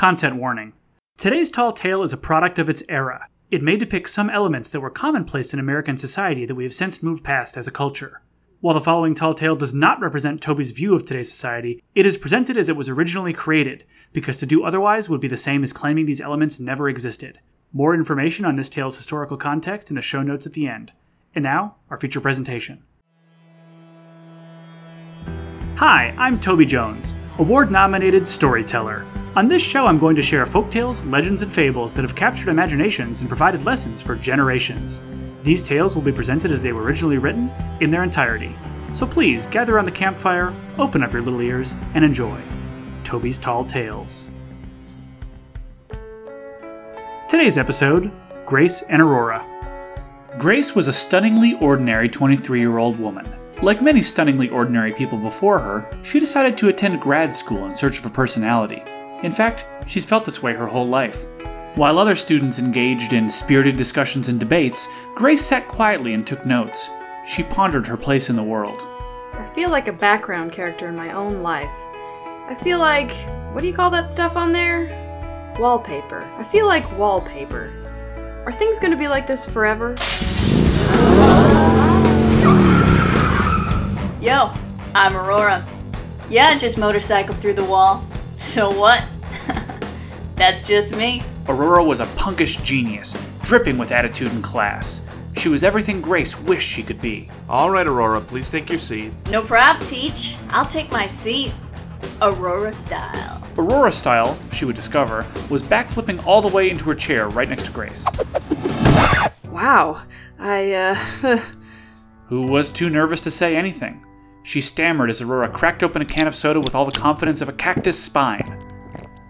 Content warning. Today's tall tale is a product of its era. It may depict some elements that were commonplace in American society that we have since moved past as a culture. While the following tall tale does not represent Toby's view of today's society, it is presented as it was originally created, because to do otherwise would be the same as claiming these elements never existed. More information on this tale's historical context in the show notes at the end. And now, our feature presentation. Hi, I'm Toby Jones, award nominated storyteller. On this show, I'm going to share folktales, legends, and fables that have captured imaginations and provided lessons for generations. These tales will be presented as they were originally written, in their entirety. So please gather around the campfire, open up your little ears, and enjoy Toby's Tall Tales. Today's episode Grace and Aurora. Grace was a stunningly ordinary 23 year old woman. Like many stunningly ordinary people before her, she decided to attend grad school in search of a personality. In fact, she's felt this way her whole life. While other students engaged in spirited discussions and debates, Grace sat quietly and took notes. She pondered her place in the world. I feel like a background character in my own life. I feel like. What do you call that stuff on there? Wallpaper. I feel like wallpaper. Are things gonna be like this forever? Yo, I'm Aurora. Yeah, I just motorcycled through the wall. So what? That's just me. Aurora was a punkish genius, dripping with attitude and class. She was everything Grace wished she could be. All right, Aurora, please take your seat. No prob, Teach. I'll take my seat. Aurora style. Aurora style, she would discover, was backflipping all the way into her chair right next to Grace, Wow. I, uh. who was too nervous to say anything. She stammered as Aurora cracked open a can of soda with all the confidence of a cactus spine.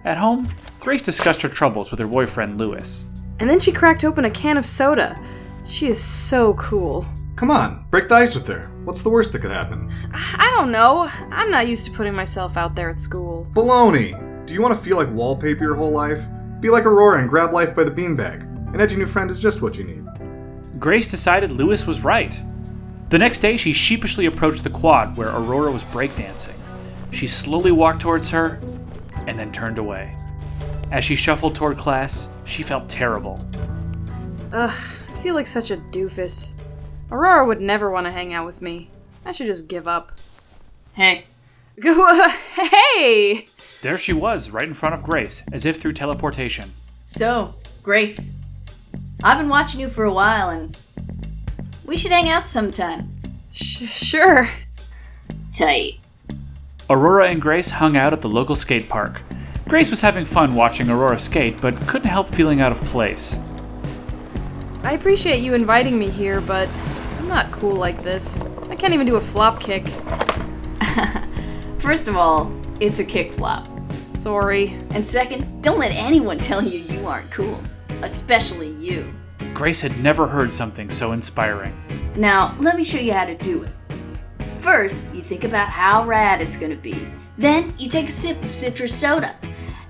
At home, Grace discussed her troubles with her boyfriend Lewis. and then she cracked open a can of soda. She is so cool. Come on, break the ice with her. What's the worst that could happen? I don't know. I'm not used to putting myself out there at school. Baloney! Do you want to feel like wallpaper your whole life? Be like Aurora and grab life by the beanbag. An edgy new friend is just what you need. Grace decided Lewis was right. The next day, she sheepishly approached the quad where Aurora was breakdancing. She slowly walked towards her and then turned away. As she shuffled toward class, she felt terrible. Ugh, I feel like such a doofus. Aurora would never want to hang out with me. I should just give up. Hey, hey! There she was, right in front of Grace, as if through teleportation. so, Grace. I've been watching you for a while and. We should hang out sometime. Sh- sure. Tight. Aurora and Grace hung out at the local skate park. Grace was having fun watching Aurora skate, but couldn't help feeling out of place. I appreciate you inviting me here, but I'm not cool like this. I can't even do a flop kick. First of all, it's a kick flop. Sorry. And second, don't let anyone tell you you aren't cool. Especially you. Grace had never heard something so inspiring. Now, let me show you how to do it. First, you think about how rad it's gonna be. Then, you take a sip of citrus soda.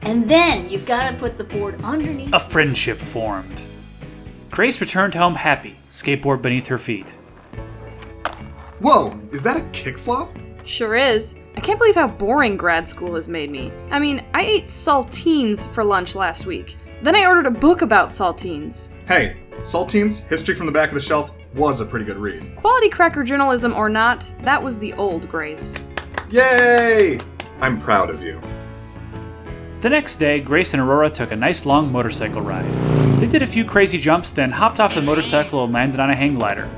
And then, you've gotta put the board underneath. A friendship formed. Grace returned home happy, skateboard beneath her feet. Whoa, is that a kick flop? Sure is. I can't believe how boring grad school has made me. I mean, I ate saltines for lunch last week. Then I ordered a book about saltines. Hey, Saltines, History from the Back of the Shelf was a pretty good read. Quality cracker journalism or not, that was the old Grace. Yay! I'm proud of you. The next day, Grace and Aurora took a nice long motorcycle ride. They did a few crazy jumps, then hopped off the motorcycle and landed on a hang glider.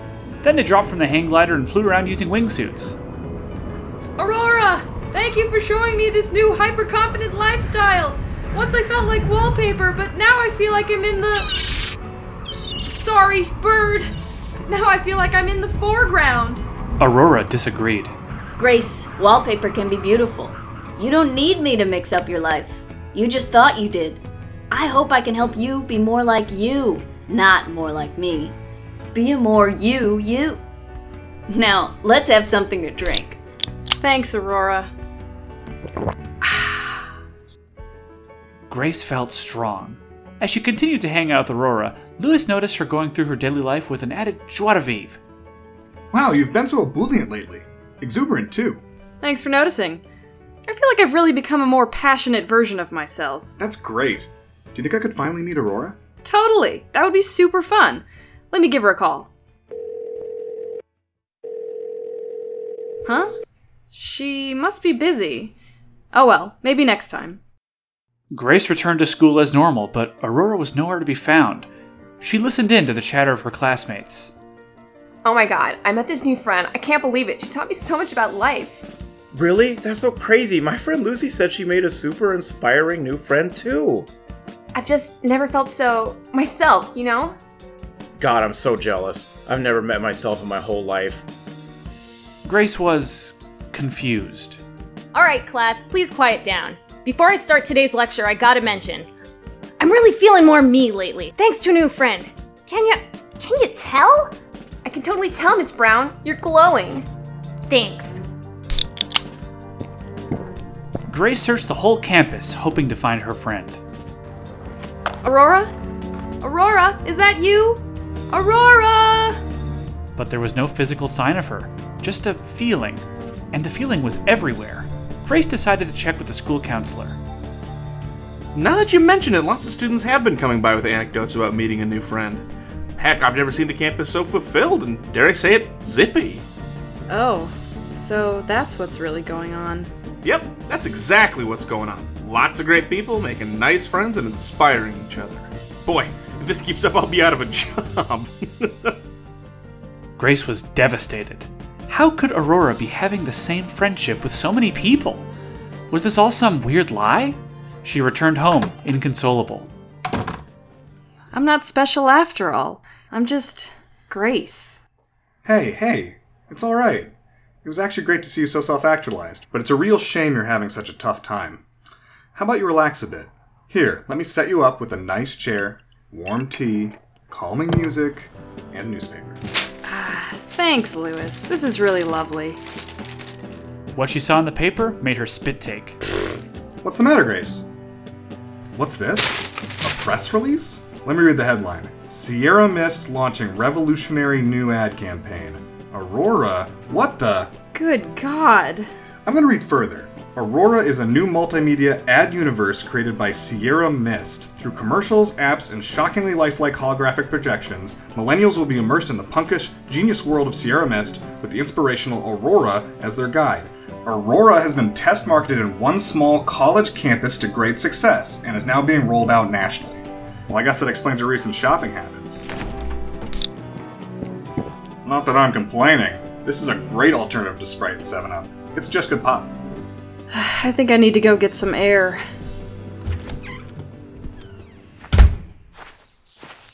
Then they dropped from the hang glider and flew around using wingsuits. Aurora! Thank you for showing me this new hyper confident lifestyle! Once I felt like wallpaper, but now I feel like I'm in the. Sorry, bird! Now I feel like I'm in the foreground! Aurora disagreed. Grace, wallpaper can be beautiful. You don't need me to mix up your life. You just thought you did. I hope I can help you be more like you, not more like me. Be a more you, you. Now, let's have something to drink. Thanks, Aurora. Grace felt strong. As she continued to hang out with Aurora, Lewis noticed her going through her daily life with an added joie de vivre. Wow, you've been so ebullient lately. Exuberant, too. Thanks for noticing. I feel like I've really become a more passionate version of myself. That's great. Do you think I could finally meet Aurora? Totally. That would be super fun. Let me give her a call. Huh? She must be busy. Oh well, maybe next time. Grace returned to school as normal, but Aurora was nowhere to be found. She listened in to the chatter of her classmates. Oh my god, I met this new friend. I can't believe it. She taught me so much about life. Really? That's so crazy. My friend Lucy said she made a super inspiring new friend too. I've just never felt so myself, you know? God, I'm so jealous. I've never met myself in my whole life. Grace was confused. All right, class, please quiet down. Before I start today's lecture, I gotta mention I'm really feeling more me lately, thanks to a new friend. Can you can you tell? I can totally tell, Miss Brown. You're glowing. Thanks. Grace searched the whole campus, hoping to find her friend. Aurora? Aurora, is that you? Aurora! But there was no physical sign of her, just a feeling. And the feeling was everywhere. Grace decided to check with the school counselor. Now that you mention it, lots of students have been coming by with anecdotes about meeting a new friend. Heck, I've never seen the campus so fulfilled and, dare I say it, zippy. Oh, so that's what's really going on. Yep, that's exactly what's going on. Lots of great people making nice friends and inspiring each other. Boy, if this keeps up, I'll be out of a job. Grace was devastated. How could Aurora be having the same friendship with so many people? Was this all some weird lie? She returned home, inconsolable. I'm not special after all. I'm just Grace. Hey, hey, it's alright. It was actually great to see you so self actualized, but it's a real shame you're having such a tough time. How about you relax a bit? Here, let me set you up with a nice chair, warm tea, calming music, and a newspaper. Ah, thanks, Lewis. This is really lovely. What she saw in the paper made her spit take. What's the matter, Grace? What's this? A press release? Let me read the headline Sierra Mist launching revolutionary new ad campaign. Aurora? What the? Good God. I'm going to read further. Aurora is a new multimedia ad universe created by Sierra Mist. Through commercials, apps, and shockingly lifelike holographic projections, millennials will be immersed in the punkish, genius world of Sierra Mist with the inspirational Aurora as their guide. Aurora has been test marketed in one small college campus to great success and is now being rolled out nationally. Well, I guess that explains her recent shopping habits. Not that I'm complaining. This is a great alternative to Sprite and 7 Up. It's just good pop. I think I need to go get some air.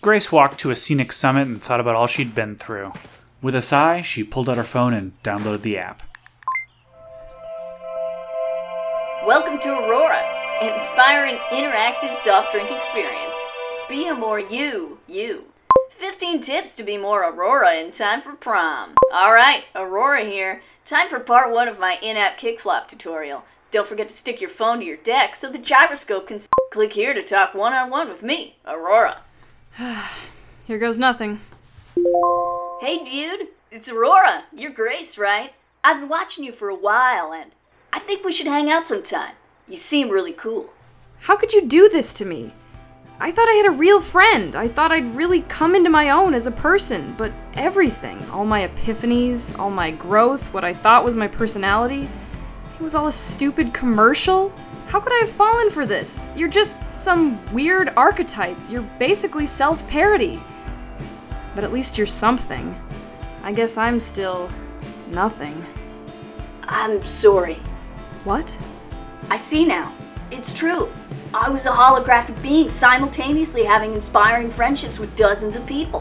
Grace walked to a scenic summit and thought about all she'd been through. With a sigh, she pulled out her phone and downloaded the app. Welcome to Aurora, an inspiring interactive soft drink experience. Be a more you, you. 15 tips to be more Aurora in time for prom. Alright, Aurora here. Time for part one of my in app kickflop tutorial. Don't forget to stick your phone to your deck so the gyroscope can. s- Click here to talk one on one with me, Aurora. Here goes nothing. Hey, dude, it's Aurora. You're Grace, right? I've been watching you for a while, and I think we should hang out sometime. You seem really cool. How could you do this to me? I thought I had a real friend. I thought I'd really come into my own as a person, but everything, all my epiphanies, all my growth, what I thought was my personality, it was all a stupid commercial? How could I have fallen for this? You're just some weird archetype. You're basically self parody. But at least you're something. I guess I'm still nothing. I'm sorry. What? I see now. It's true. I was a holographic being simultaneously having inspiring friendships with dozens of people.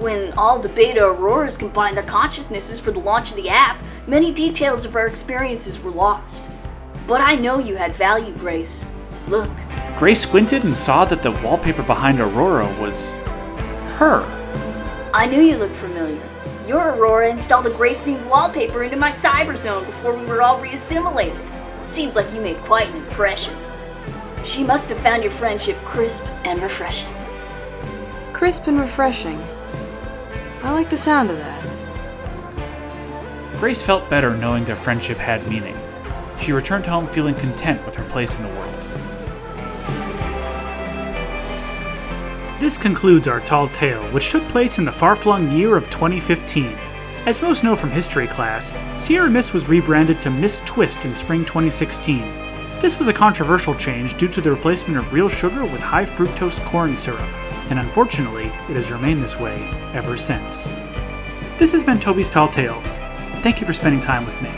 When all the beta auroras combined their consciousnesses for the launch of the app, many details of our experiences were lost. But I know you had value, Grace. Look, Grace squinted and saw that the wallpaper behind Aurora was her. I knew you looked familiar. Your Aurora installed a Grace themed wallpaper into my cyber zone before we were all reassimilated. Seems like you made quite an impression. She must have found your friendship crisp and refreshing. Crisp and refreshing. I like the sound of that. Grace felt better knowing their friendship had meaning. she returned home feeling content with her place in the world. This concludes our tall tale, which took place in the far flung year of 2015. As most know from history class, Sierra Mist was rebranded to Mist Twist in spring 2016. This was a controversial change due to the replacement of real sugar with high fructose corn syrup, and unfortunately, it has remained this way ever since. This has been Toby's Tall Tales. Thank you for spending time with me.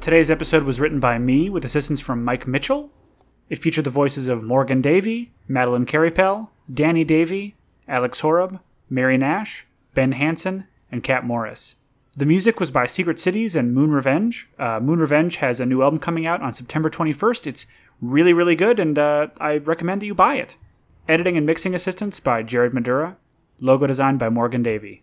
Today's episode was written by me with assistance from Mike Mitchell. It featured the voices of Morgan Davy, Madeline Queripel, Danny Davy, Alex Horab, Mary Nash, Ben Hanson, and Kat Morris. The music was by Secret Cities and Moon Revenge. Uh, Moon Revenge has a new album coming out on September 21st. It's really, really good, and uh, I recommend that you buy it. Editing and mixing assistance by Jared Midura. Logo design by Morgan Davy.